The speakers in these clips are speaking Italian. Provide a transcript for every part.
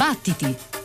Battiti!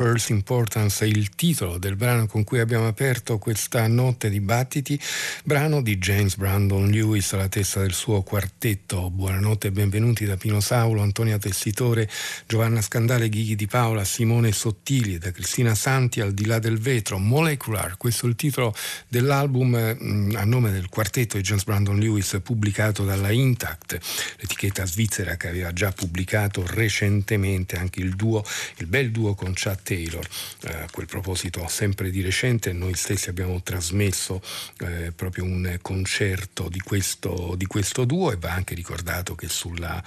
First Importance è il titolo del brano con cui abbiamo aperto questa notte di battiti, brano di James Brandon Lewis alla testa del suo quartetto. Buonanotte e benvenuti da Pino Saulo, Antonia Tessitore, Giovanna Scandale, Ghighi di Paola, Simone Sottili da Cristina Santi al di là del vetro, Molecular, questo è il titolo dell'album mh, a nome del quartetto di James Brandon Lewis pubblicato dalla Intact, l'etichetta svizzera che aveva già pubblicato recentemente anche il duo, il bel duo con Chad Taylor. Eh, a quel proposito, sempre di recente, noi stessi abbiamo trasmesso eh, proprio un concerto di questo, di questo, duo e va anche ricordato che sulla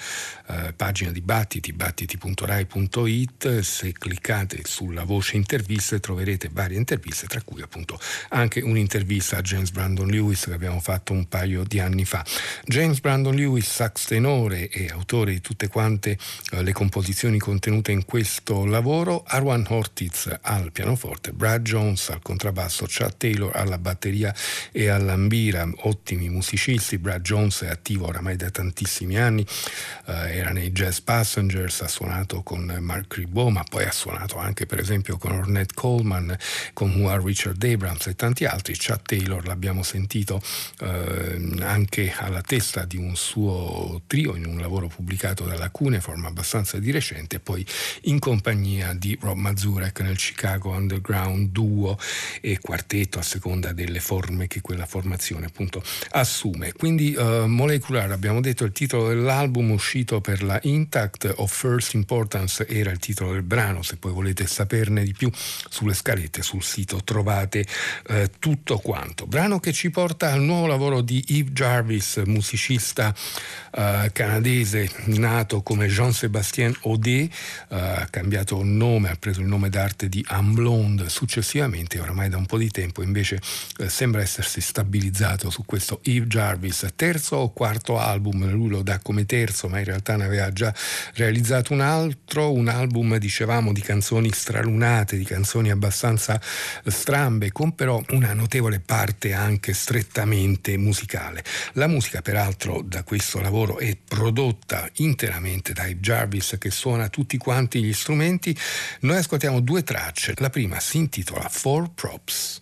eh, pagina di Battiti, battiti.rai.it, se cliccate sulla voce interviste troverete varie interviste, tra cui appunto anche un'intervista a James Brandon Lewis che abbiamo fatto un paio di anni fa. James Brandon Lewis, sax tenore e autore di tutte quante le composizioni contenute in questo lavoro, Arwan Hortitz al pianoforte, Brad Jones al contrabbasso, Chad Taylor alla batteria e all'ambira, ottimi musicisti, Brad Jones è attivo oramai da tantissimi anni, eh, era nei Jazz Passengers, ha suonato con Mark Ribot, ma poi ha suonato anche per esempio con Ornette Coleman, con Richard Abrams e tanti altri, Chad Taylor l'abbiamo sentito eh, anche alla testa di un suo trio in un lavoro pubblicato dalla Cuneiform abbastanza di recente, poi in compagnia di Rob Mazurek nel Chicago Underground duo e quartetto a seconda delle forme che quella formazione appunto assume. Quindi uh, Molecular, abbiamo detto il titolo dell'album uscito per la Intact of First Importance era il titolo del brano, se poi volete saperne di più sulle scalette sul sito trovate uh, tutto quanto. Brano che ci porta al nuovo lavoro di Yves Jarvis, musicista uh, canadese nato come Jean-Sébastien Audet, ha cambiato nome, ha preso il nome d'arte di Amblonde successivamente, oramai da un po' di tempo invece sembra essersi stabilizzato su questo Yves Jarvis, terzo o quarto album, lui lo dà come terzo, ma in realtà ne aveva già realizzato un altro, un album dicevamo di canzoni stralunate, di canzoni abbastanza strambe, con però una notevole parte anche strettamente musicale. La musica peraltro da questo lavoro è prodotta interamente da Yves Jarvis che suona tutti quanti gli strumenti. Noi ascoltiamo due tracce, la prima si intitola Four Props.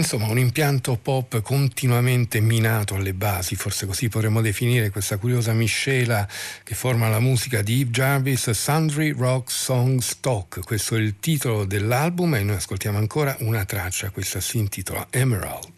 Insomma, un impianto pop continuamente minato alle basi, forse così potremmo definire questa curiosa miscela che forma la musica di Eve Jarvis, Sundry Rock Song Stock. Questo è il titolo dell'album e noi ascoltiamo ancora una traccia, questa si intitola Emerald.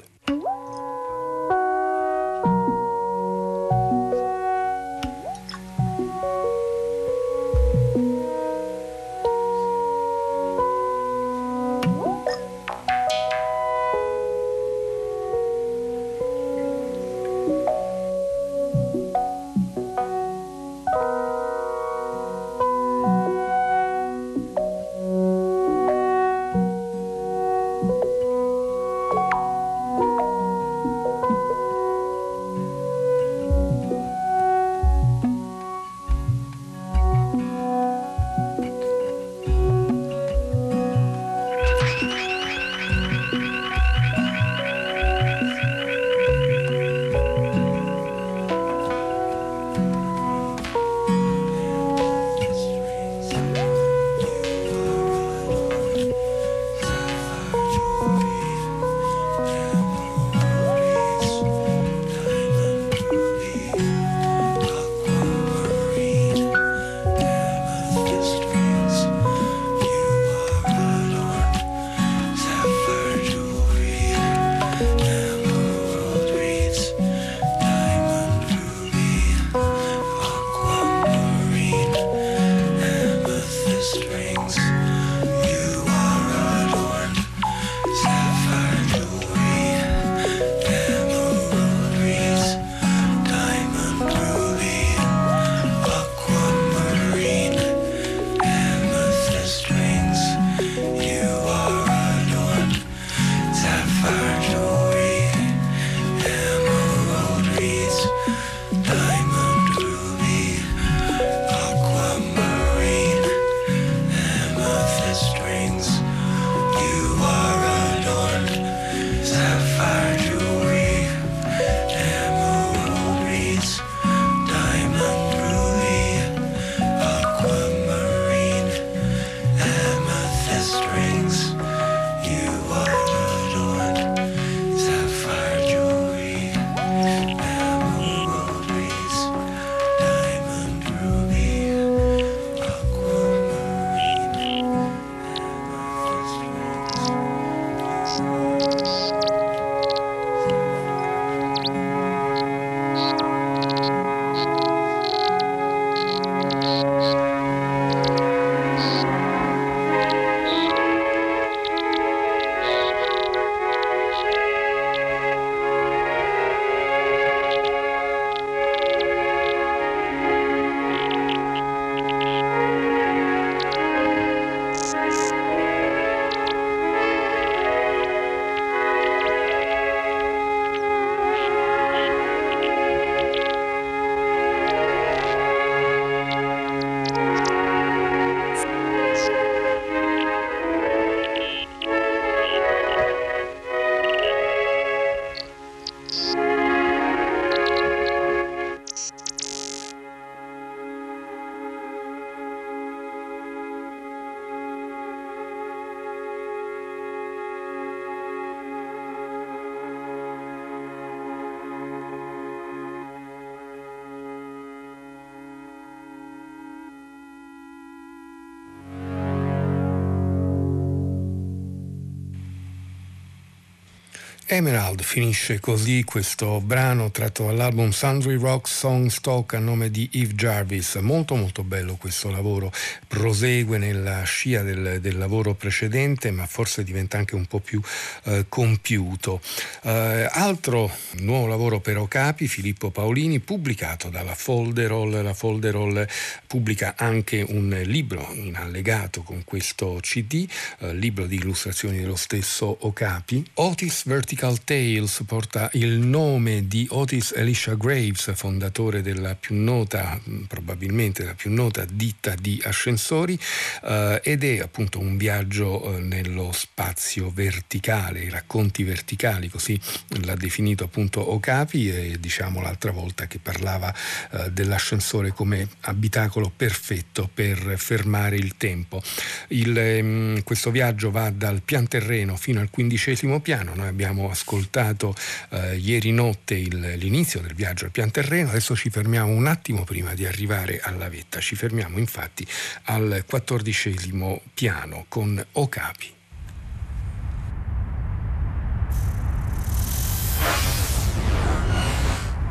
Emerald finisce così questo brano tratto dall'album Sundry Rock Song Stock a nome di Eve Jarvis. Molto molto bello questo lavoro, prosegue nella scia del, del lavoro precedente ma forse diventa anche un po' più eh, compiuto. Eh, altro nuovo lavoro per Ocapi, Filippo Paolini, pubblicato dalla Folderol. La Folderol pubblica anche un libro in allegato con questo CD, eh, libro di illustrazioni dello stesso Ocapi, Otis Vertical Mythical Tales porta il nome di Otis Elisha Graves, fondatore della più nota, probabilmente la più nota ditta di ascensori, eh, ed è appunto un viaggio eh, nello spazio verticale, i racconti verticali, così l'ha definito appunto Okapi, e diciamo l'altra volta che parlava eh, dell'ascensore come abitacolo perfetto per fermare il tempo. Il, ehm, questo viaggio va dal pian terreno fino al quindicesimo piano, noi abbiamo ascoltato eh, ieri notte il, l'inizio del viaggio al pian terreno, adesso ci fermiamo un attimo prima di arrivare alla vetta, ci fermiamo infatti al quattordicesimo piano con Ocapi.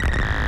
you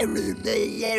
Yeah,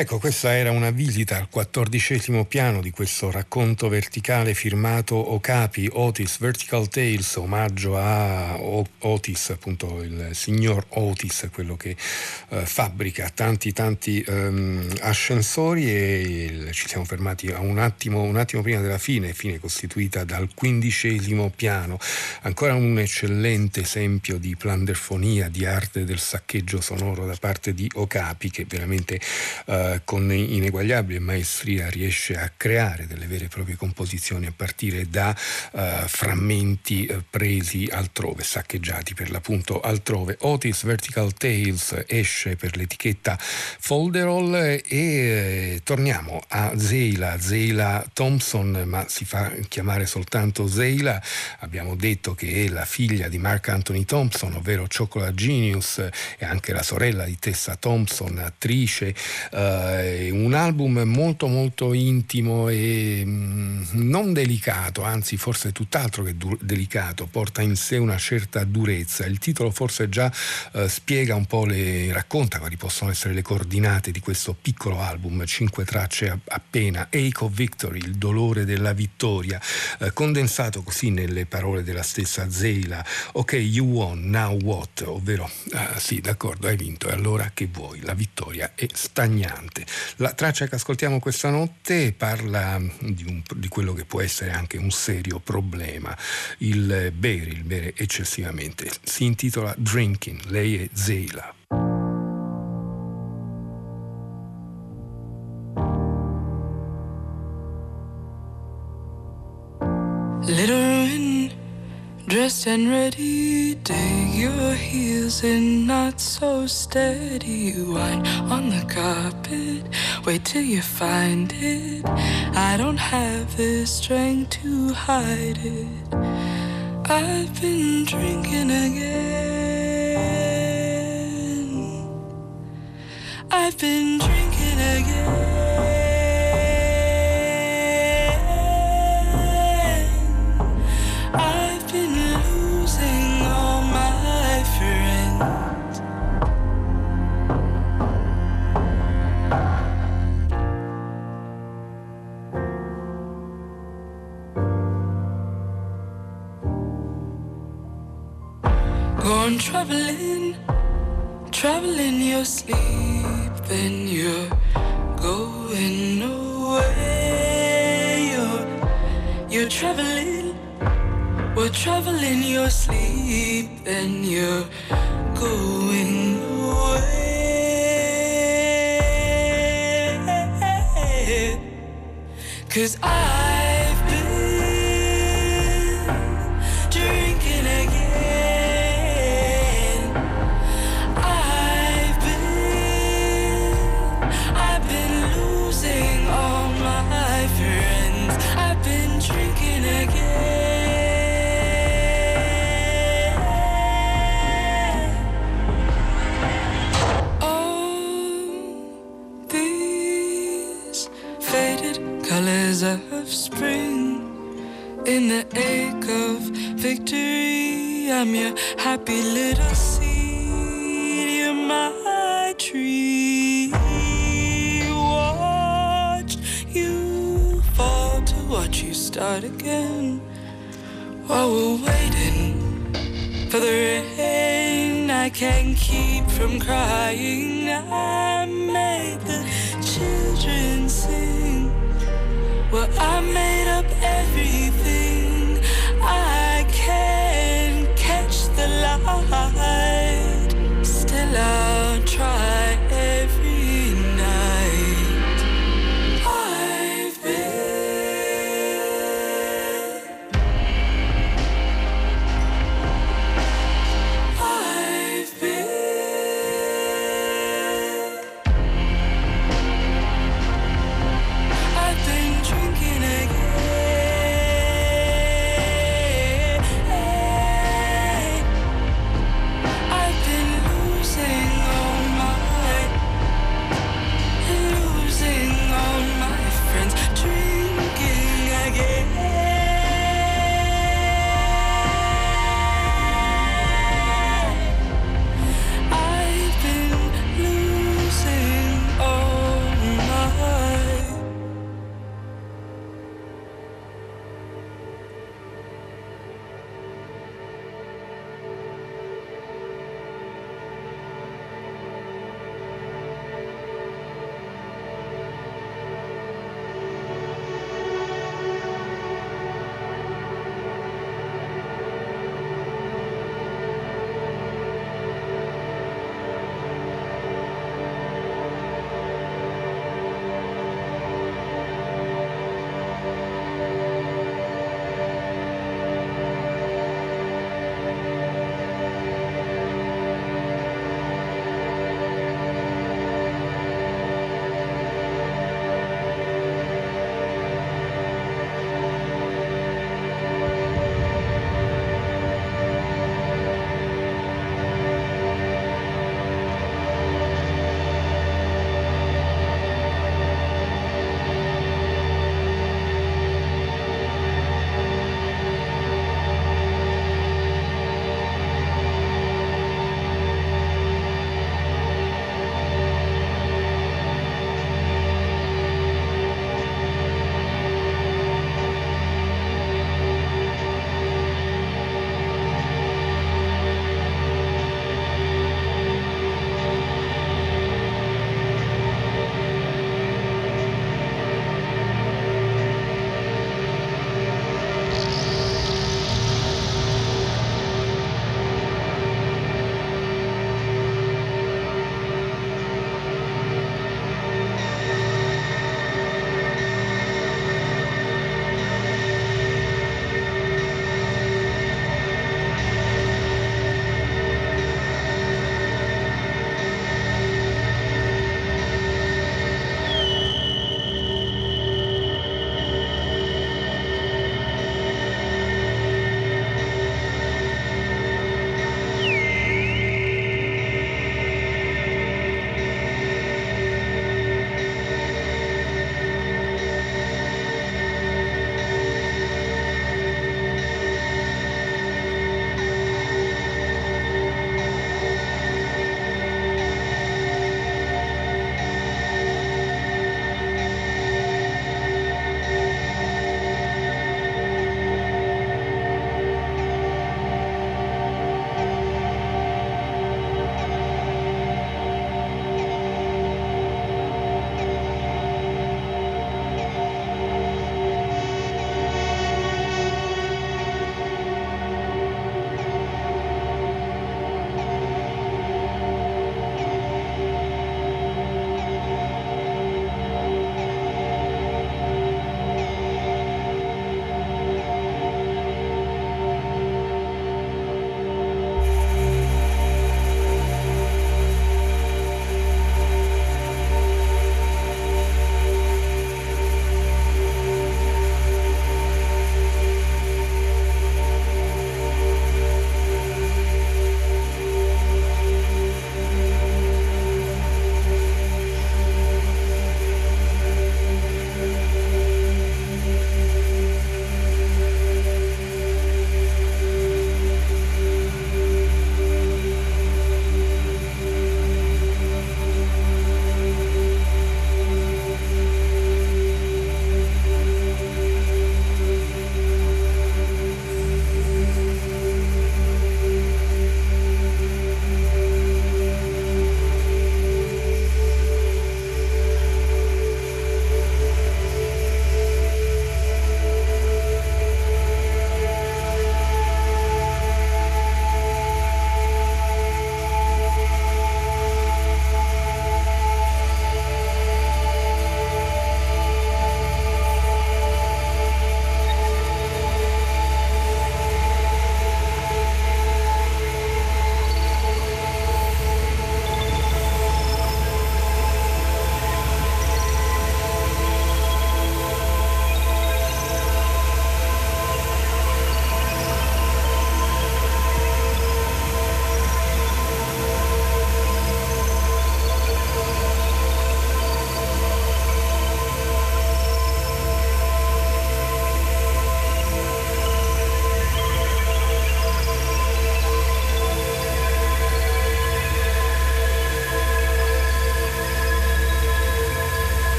Ecco, questa era una visita al quattordicesimo piano di questo racconto verticale firmato Okapi, Otis Vertical Tales, omaggio a Otis, appunto il signor Otis, quello che eh, fabbrica tanti tanti um, ascensori e ci siamo fermati un attimo, un attimo prima della fine, fine costituita dal quindicesimo piano, ancora un eccellente esempio di planderfonia, di arte del saccheggio sonoro da parte di Okapi che veramente con ineguagliabile maestria riesce a creare delle vere e proprie composizioni a partire da uh, frammenti uh, presi altrove, saccheggiati per l'appunto altrove. Otis Vertical Tales esce per l'etichetta Folderol e eh, torniamo a Zeila, Zeila Thompson, ma si fa chiamare soltanto Zeila. Abbiamo detto che è la figlia di Mark Anthony Thompson, ovvero Chocolate Genius, e anche la sorella di Tessa Thompson, attrice. Eh, un album molto molto intimo e mm, non delicato, anzi forse tutt'altro che du- delicato, porta in sé una certa durezza. Il titolo forse già eh, spiega un po' le racconta quali possono essere le coordinate di questo piccolo album, cinque tracce appena, Ache of Victory, il dolore della vittoria, eh, condensato così nelle parole della stessa Zeila, ok you won, now what, ovvero ah, sì d'accordo hai vinto e allora che vuoi, la vittoria è stagnante importante. La traccia che ascoltiamo questa notte parla di, un, di quello che può essere anche un serio problema, il bere, il bere eccessivamente. Si intitola Drinking, lei è Zeila. Little Dressed and ready, dig your heels in, not so steady. Wine on the carpet, wait till you find it. I don't have the strength to hide it. I've been drinking again. I've been drinking again. Gone traveling, traveling your sleep, then you're going away. You're, you're traveling, we're traveling your sleep, then you're going away. Cause I the ache of victory. I'm your happy little seed. You're my tree. Watch you fall to watch you start again. While we're waiting for the rain, I can't keep from crying. I made the children sing. Well, I made up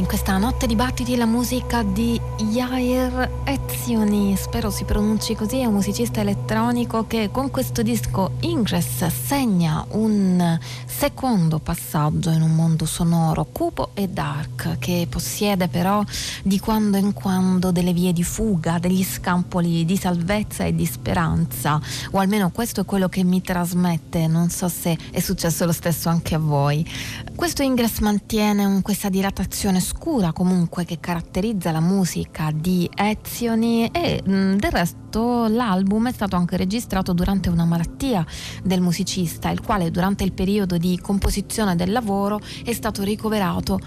in questa notte di battiti la musica di Jair Ezioni, spero si pronunci così, è un musicista elettronico che con questo disco Ingress segna un secondo passaggio in un mondo sonoro cupo e dark che possiede però di quando in quando delle vie di fuga, degli scampoli di salvezza e di speranza, o almeno questo è quello che mi trasmette, non so se è successo lo stesso anche a voi. Questo Ingress mantiene un, questa dilatazione scura comunque che caratterizza la musica di Ezioni e mh, del resto l'album è stato anche registrato durante una malattia del musicista, il quale durante il periodo di composizione del lavoro è stato ricoverato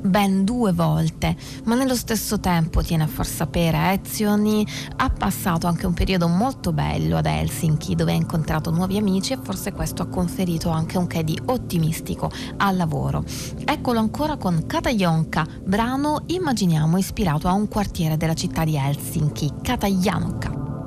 ben due volte, ma nello stesso tempo tiene a far sapere Ezioni ha passato anche un periodo molto bello ad Helsinki dove ha incontrato nuovi amici e forse questo ha conferito anche un che di ottimistico al lavoro. Eccolo ancora con Katajonka, brano immaginiamo ispirato a un quartiere della città di Helsinki, Katajanka.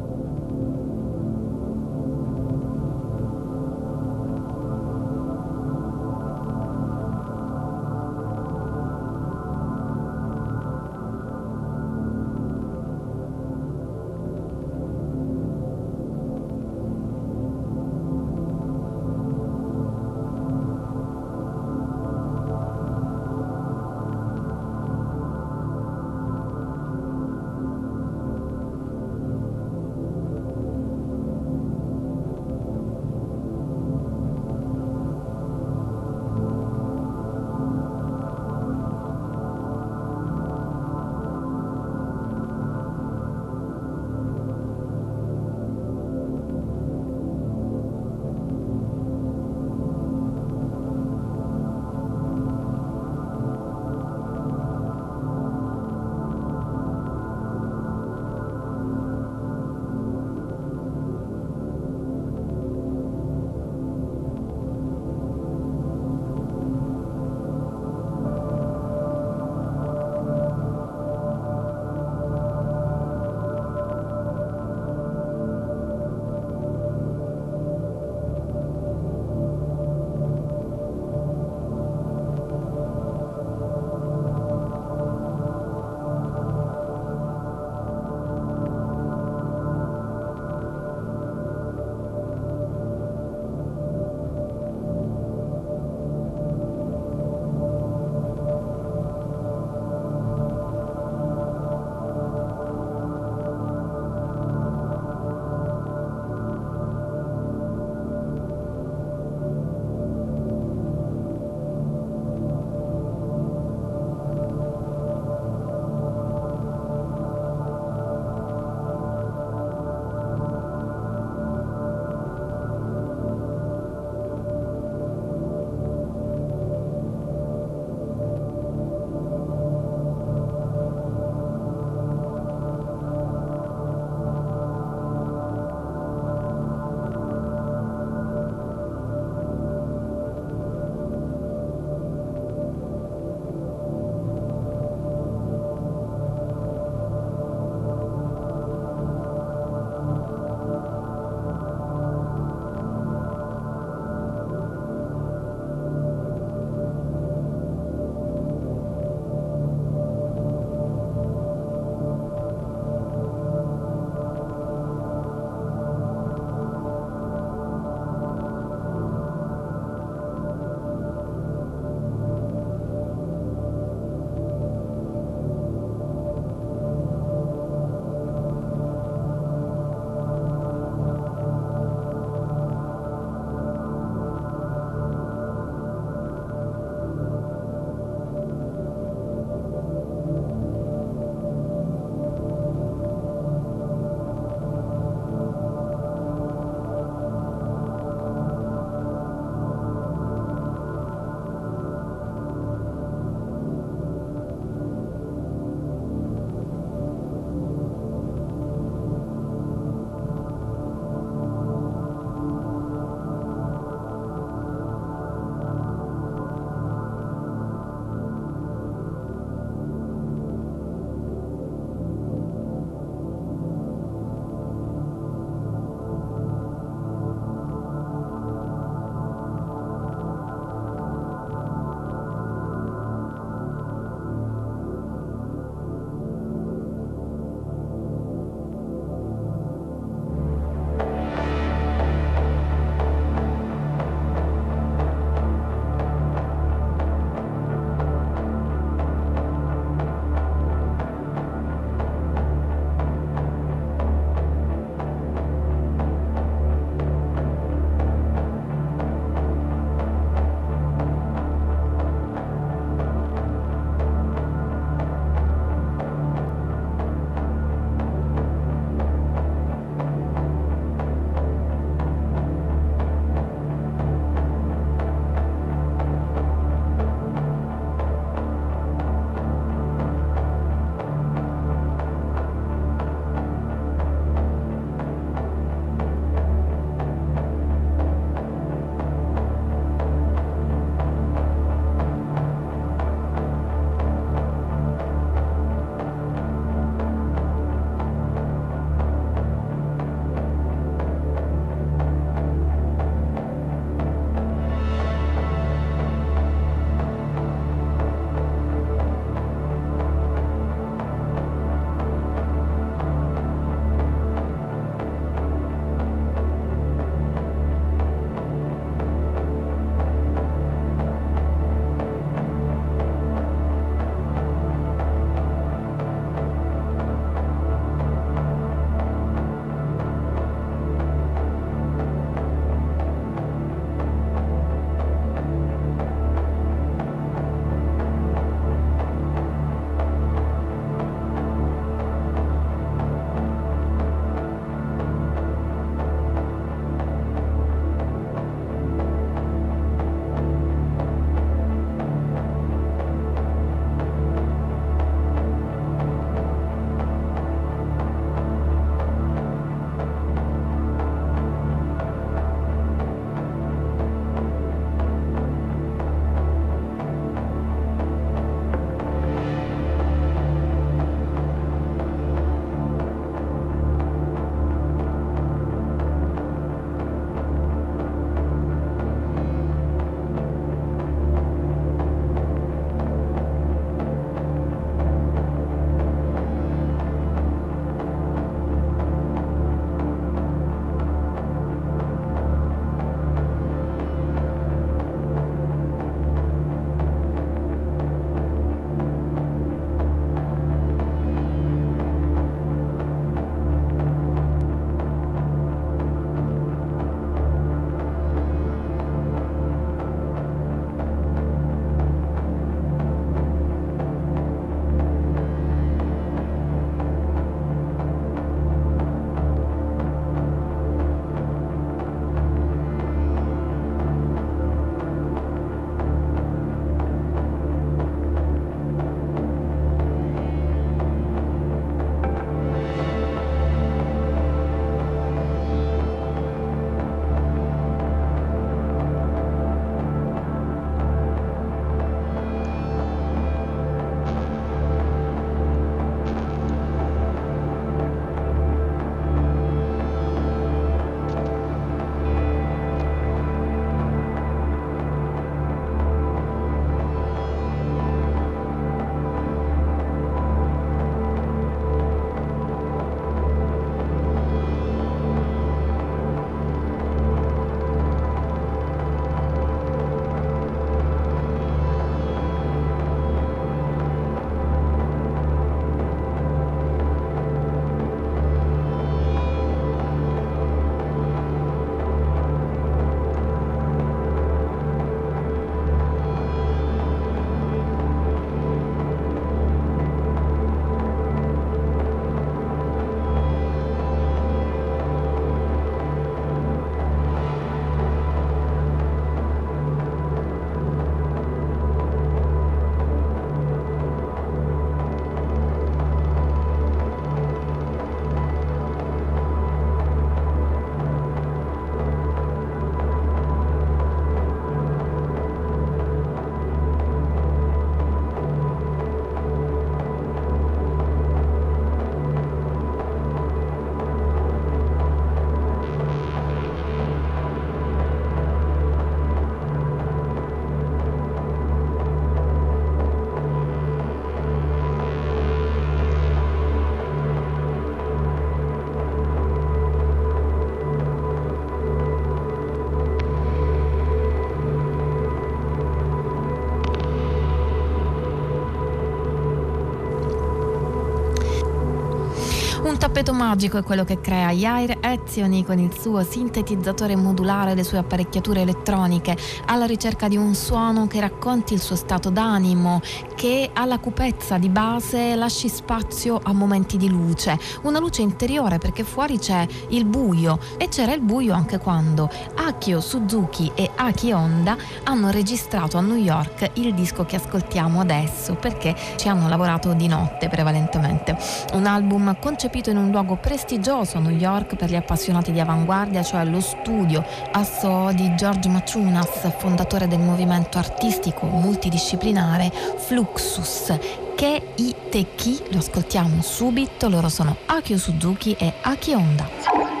Tappeto magico è quello che crea Yair Ezioni con il suo sintetizzatore modulare e le sue apparecchiature elettroniche, alla ricerca di un suono che racconti il suo stato d'animo, che alla cupezza di base lasci spazio a momenti di luce, una luce interiore perché fuori c'è il buio e c'era il buio anche quando Akio Suzuki e Aki Honda hanno registrato a New York il disco che ascoltiamo adesso perché ci hanno lavorato di notte prevalentemente. Un album concepito in luogo prestigioso a New York per gli appassionati di avanguardia, cioè lo studio Asso di George Maciunas, fondatore del movimento artistico multidisciplinare Fluxus. Che i Teki, lo ascoltiamo subito, loro sono Akio Suzuki e Aki Honda.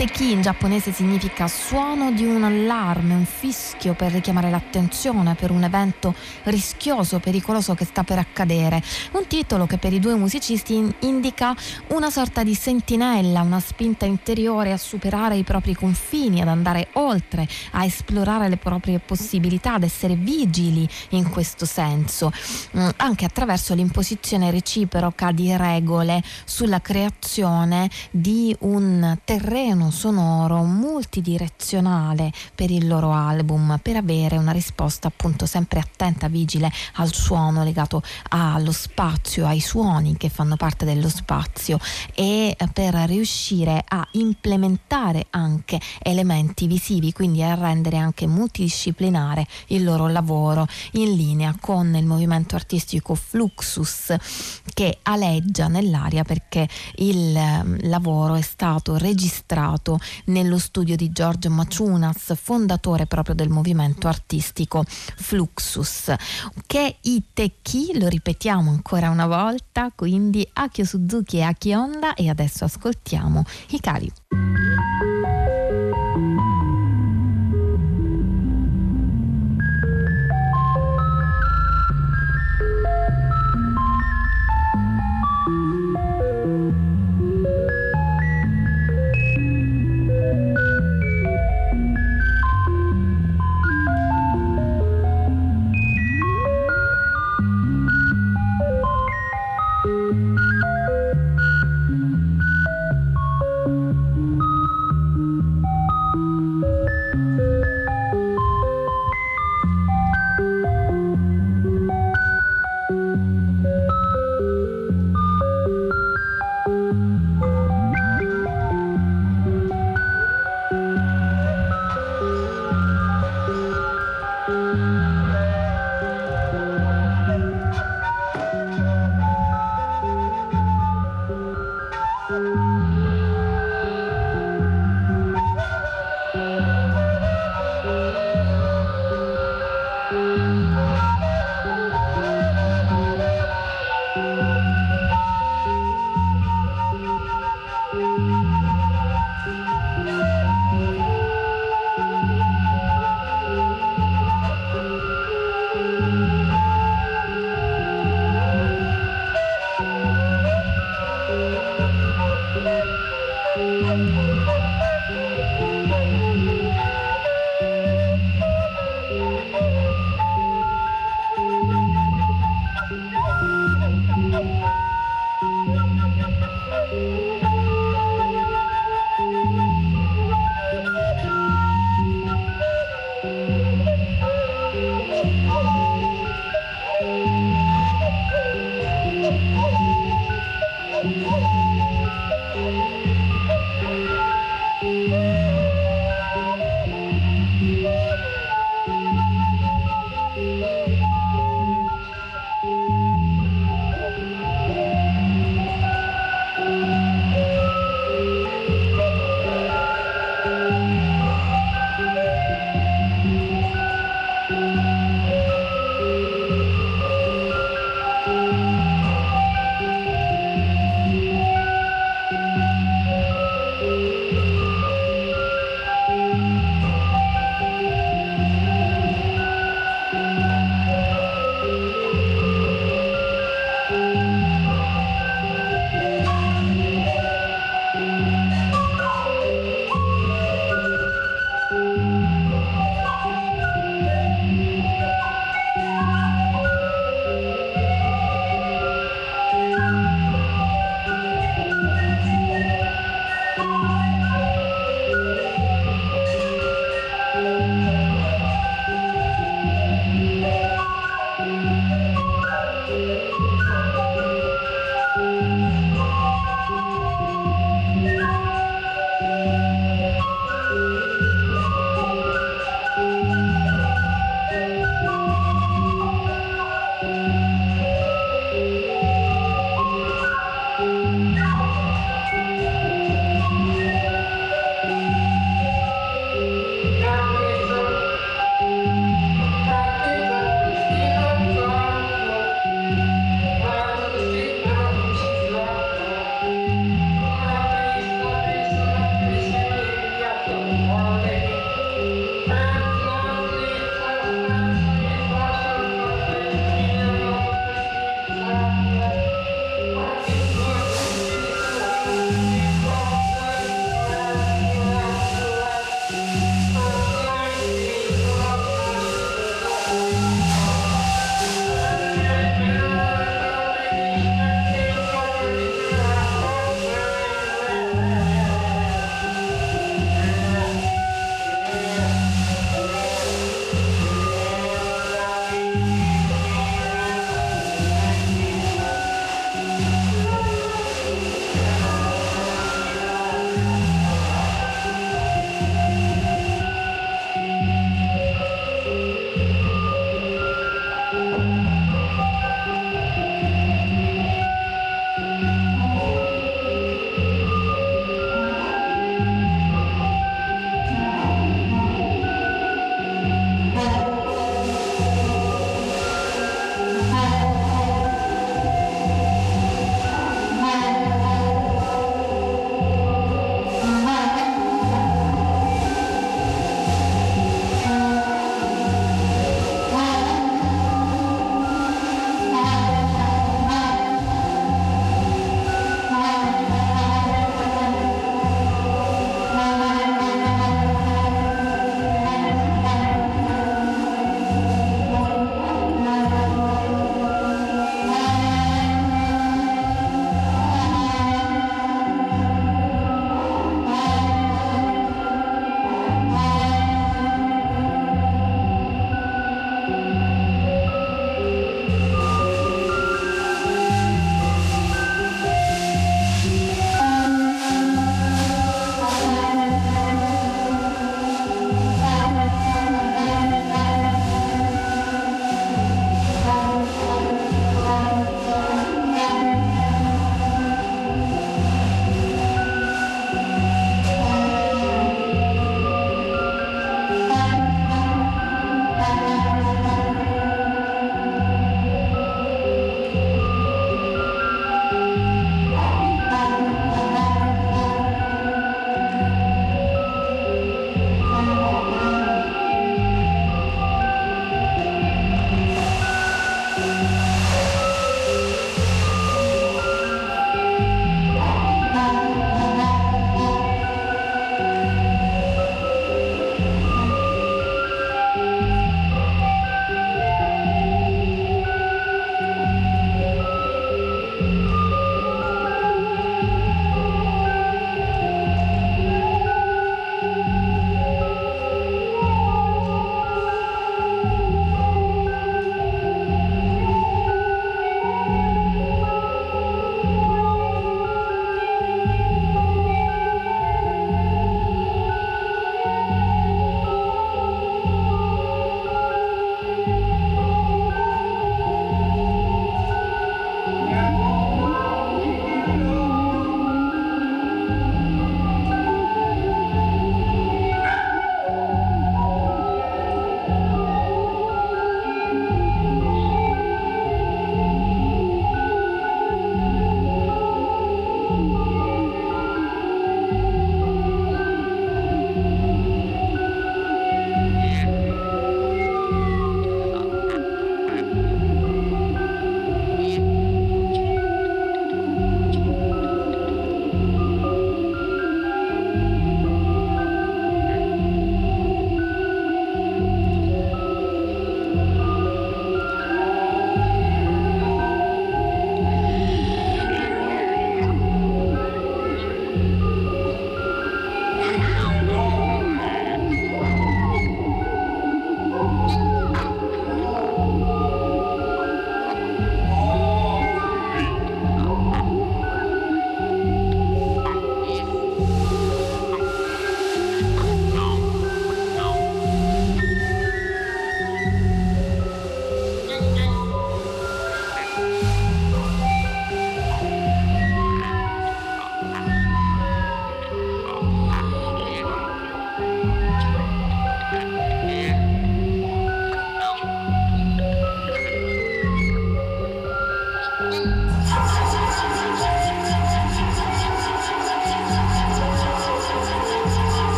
they Iteki in giapponese significa suono di un allarme, un fischio per richiamare l'attenzione per un evento rischioso, pericoloso che sta per accadere. Un titolo che per i due musicisti indica una sorta di sentinella, una spinta interiore a superare i propri confini, ad andare oltre, a esplorare le proprie possibilità, ad essere vigili in questo senso, mm, anche attraverso l'imposizione reciproca di regole sulla creazione di un terreno sonoro multidirezionale per il loro album, per avere una risposta appunto sempre attenta, vigile al suono legato allo spazio, ai suoni che fanno parte dello spazio e per riuscire a implementare anche elementi visivi, quindi a rendere anche multidisciplinare il loro lavoro in linea con il movimento artistico Fluxus che aleggia nell'aria perché il ehm, lavoro è stato registrato nello studio di Giorgio Maciunas, fondatore proprio del movimento artistico Fluxus. Che Iteki, lo ripetiamo ancora una volta, quindi Akio Suzuki e Aki Honda e adesso ascoltiamo Hikari. Se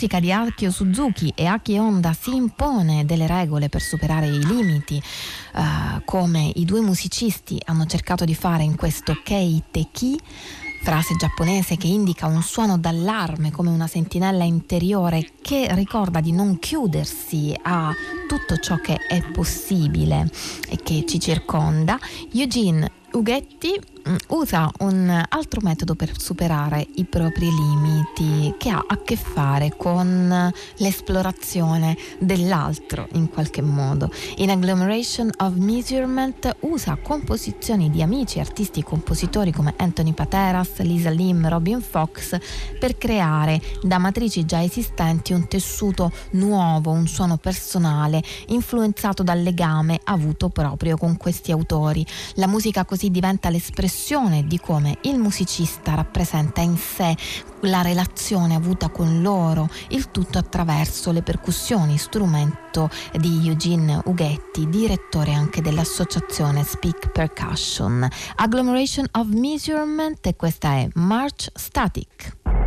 musica di Akio Suzuki e Aki Honda si impone delle regole per superare i limiti, eh, come i due musicisti hanno cercato di fare in questo Kei Teki, frase giapponese che indica un suono d'allarme come una sentinella interiore che ricorda di non chiudersi a tutto ciò che è possibile e che ci circonda, Eugene Ughetti usa un altro metodo per superare i propri limiti che ha a che fare con l'esplorazione dell'altro in qualche modo. In Agglomeration of Measurement usa composizioni di amici artisti e compositori come Anthony Pateras, Lisa Lim, Robin Fox per creare da matrici già esistenti un tessuto nuovo, un suono personale influenzato dal legame avuto proprio con questi autori. La musica così diventa l'espressione di come il musicista rappresenta in sé la relazione avuta con loro, il tutto attraverso le percussioni, strumento di Eugene Ughetti, direttore anche dell'associazione Speak Percussion. Agglomeration of Measurement e questa è March Static.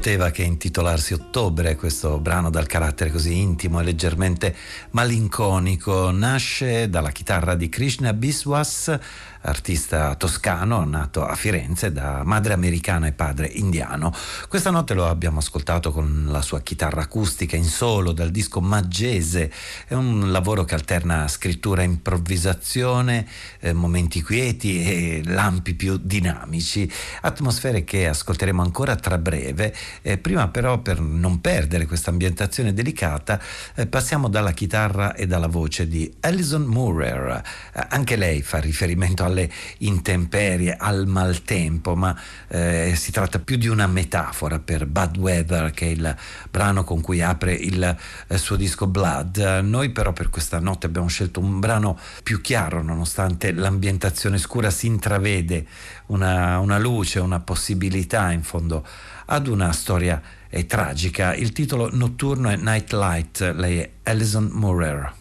Poteva che intitolarsi Ottobre, questo brano dal carattere così intimo e leggermente malinconico. Nasce dalla chitarra di Krishna Biswas, artista toscano nato a Firenze da madre americana e padre indiano. Questa notte lo abbiamo ascoltato con la sua chitarra acustica in solo dal disco Maggese. È un lavoro che alterna scrittura, improvvisazione, eh, momenti quieti e lampi più dinamici, atmosfere che ascolteremo ancora tra breve. Eh, prima però per non perdere questa ambientazione delicata eh, passiamo dalla chitarra e dalla voce di Alison Moorer. Eh, anche lei fa riferimento alle intemperie, al maltempo, ma eh, si tratta più di una metafora per Bad Weather, che è il brano con cui apre il eh, suo disco Blood. Noi però per questa notte abbiamo scelto un brano più chiaro, nonostante l'ambientazione scura si intravede una, una luce, una possibilità in fondo ad una storia è tragica. Il titolo notturno è Nightlight, lei è Alison Moorer.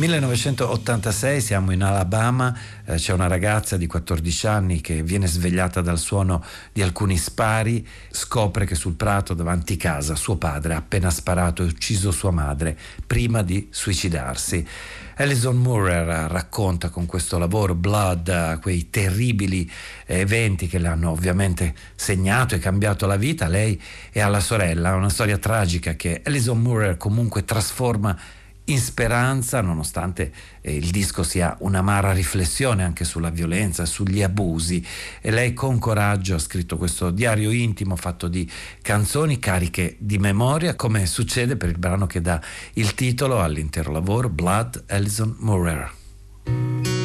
1986 siamo in Alabama, eh, c'è una ragazza di 14 anni che viene svegliata dal suono di alcuni spari, scopre che sul prato davanti casa suo padre ha appena sparato e ucciso sua madre prima di suicidarsi. Alison Murrer racconta con questo lavoro Blood quei terribili eventi che le hanno ovviamente segnato e cambiato la vita, lei e alla sorella, una storia tragica che Alison Murrer comunque trasforma in speranza, nonostante eh, il disco sia un'amara riflessione anche sulla violenza, sugli abusi. E lei con coraggio ha scritto questo diario intimo fatto di canzoni cariche di memoria, come succede per il brano che dà il titolo all'intero lavoro, Blood Alison Murrer.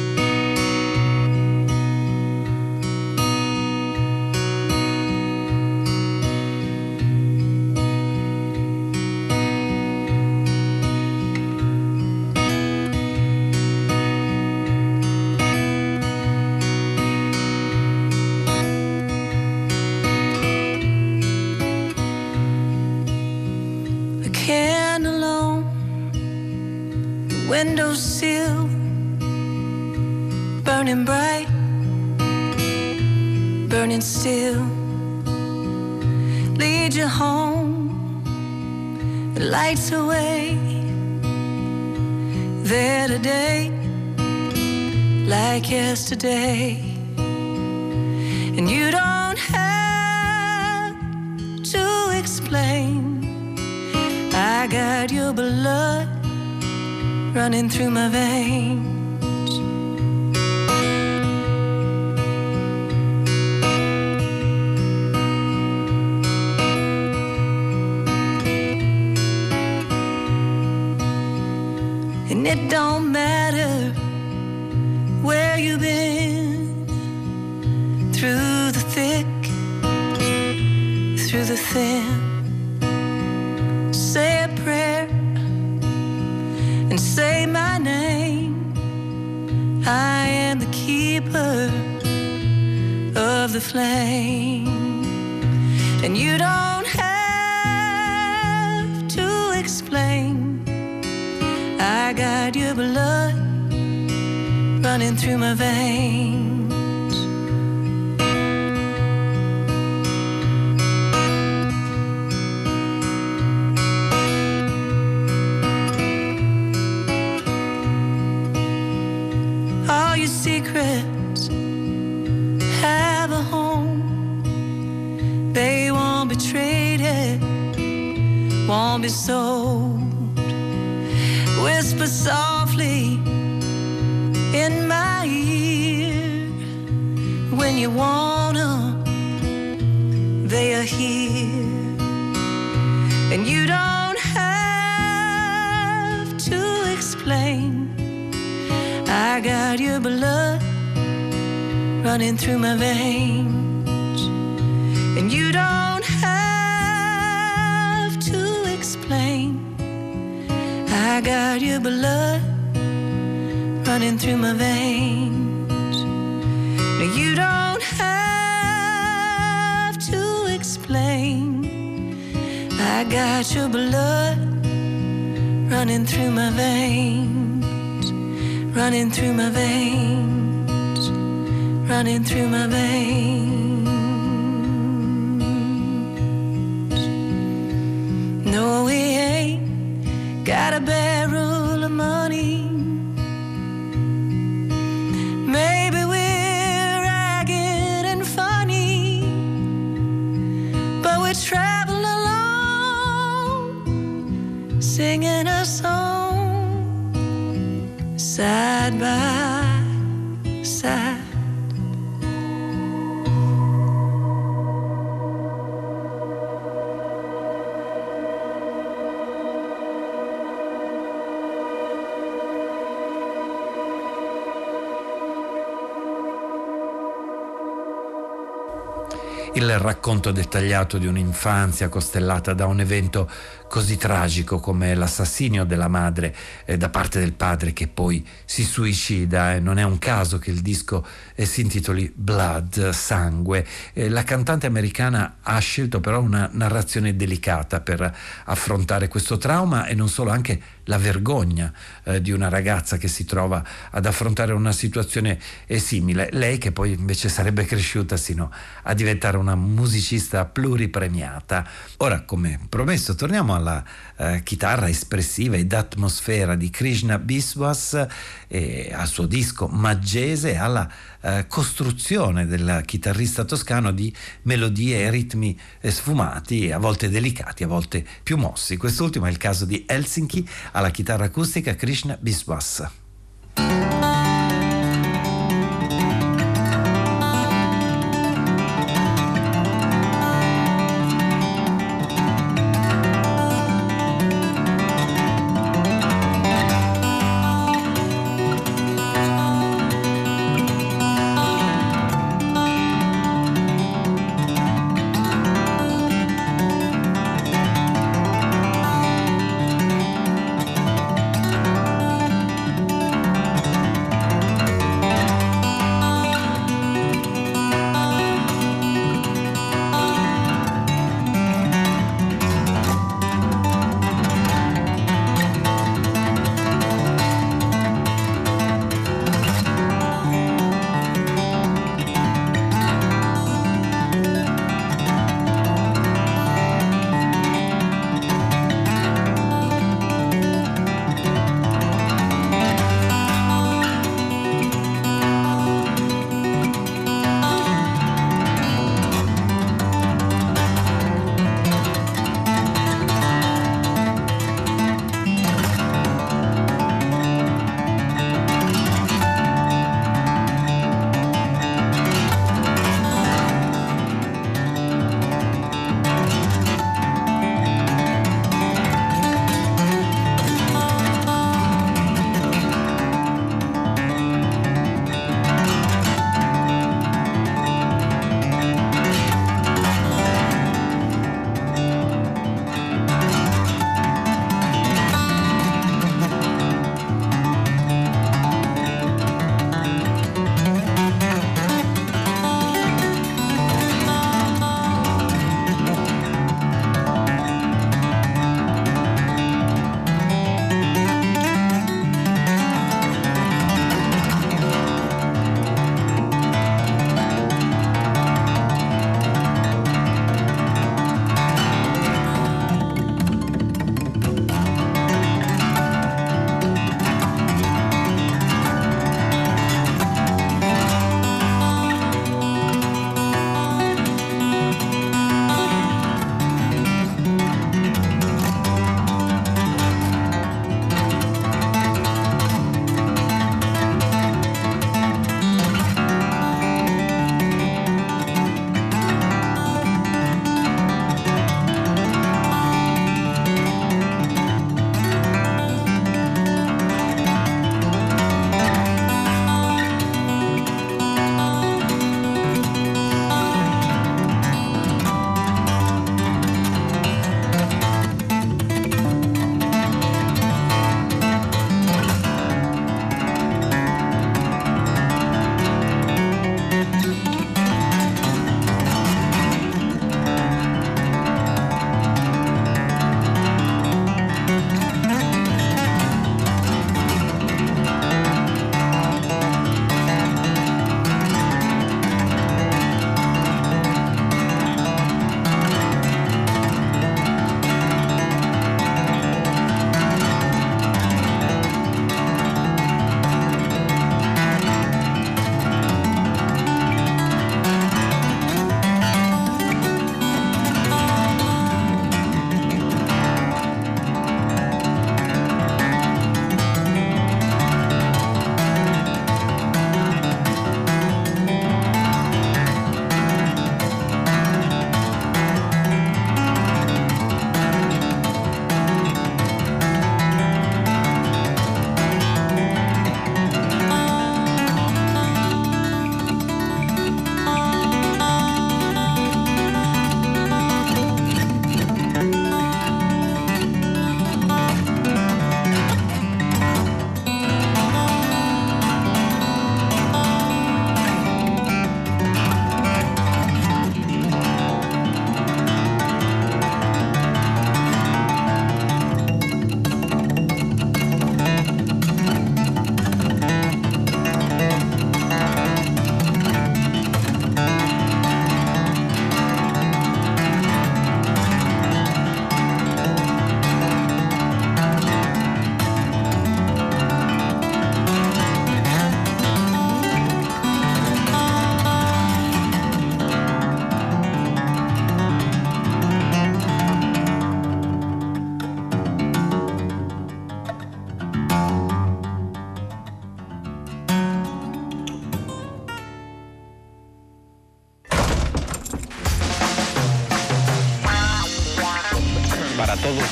running through my veins. All your secrets have a home, they won't be traded, won't be sold. running through my veins. And you don't have to explain. I got your blood running through my veins. Now you don't have to explain. I got your blood running through my veins, running through my veins running through my veins. No, we ain't got a bear. Il racconto dettagliato di un'infanzia costellata da un evento così tragico come l'assassinio della madre eh, da parte del padre che poi si suicida. Eh. Non è un caso che il disco eh, si intitoli Blood, sangue. Eh, la cantante americana ha scelto però una narrazione delicata per affrontare questo trauma e non solo anche la vergogna eh, di una ragazza che si trova ad affrontare una situazione eh, simile. Lei che poi invece sarebbe cresciuta sino a diventare una musicista pluripremiata. Ora, come promesso, torniamo alla eh, chitarra espressiva ed atmosfera di Krishna Biswas e al suo disco Maggese e alla eh, costruzione del chitarrista toscano di melodie e ritmi eh, sfumati, a volte delicati, a volte più mossi. Quest'ultimo è il caso di Helsinki alla chitarra acustica Krishna Biswas.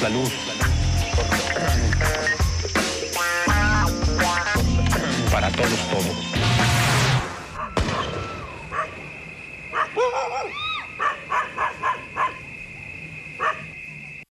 La luz.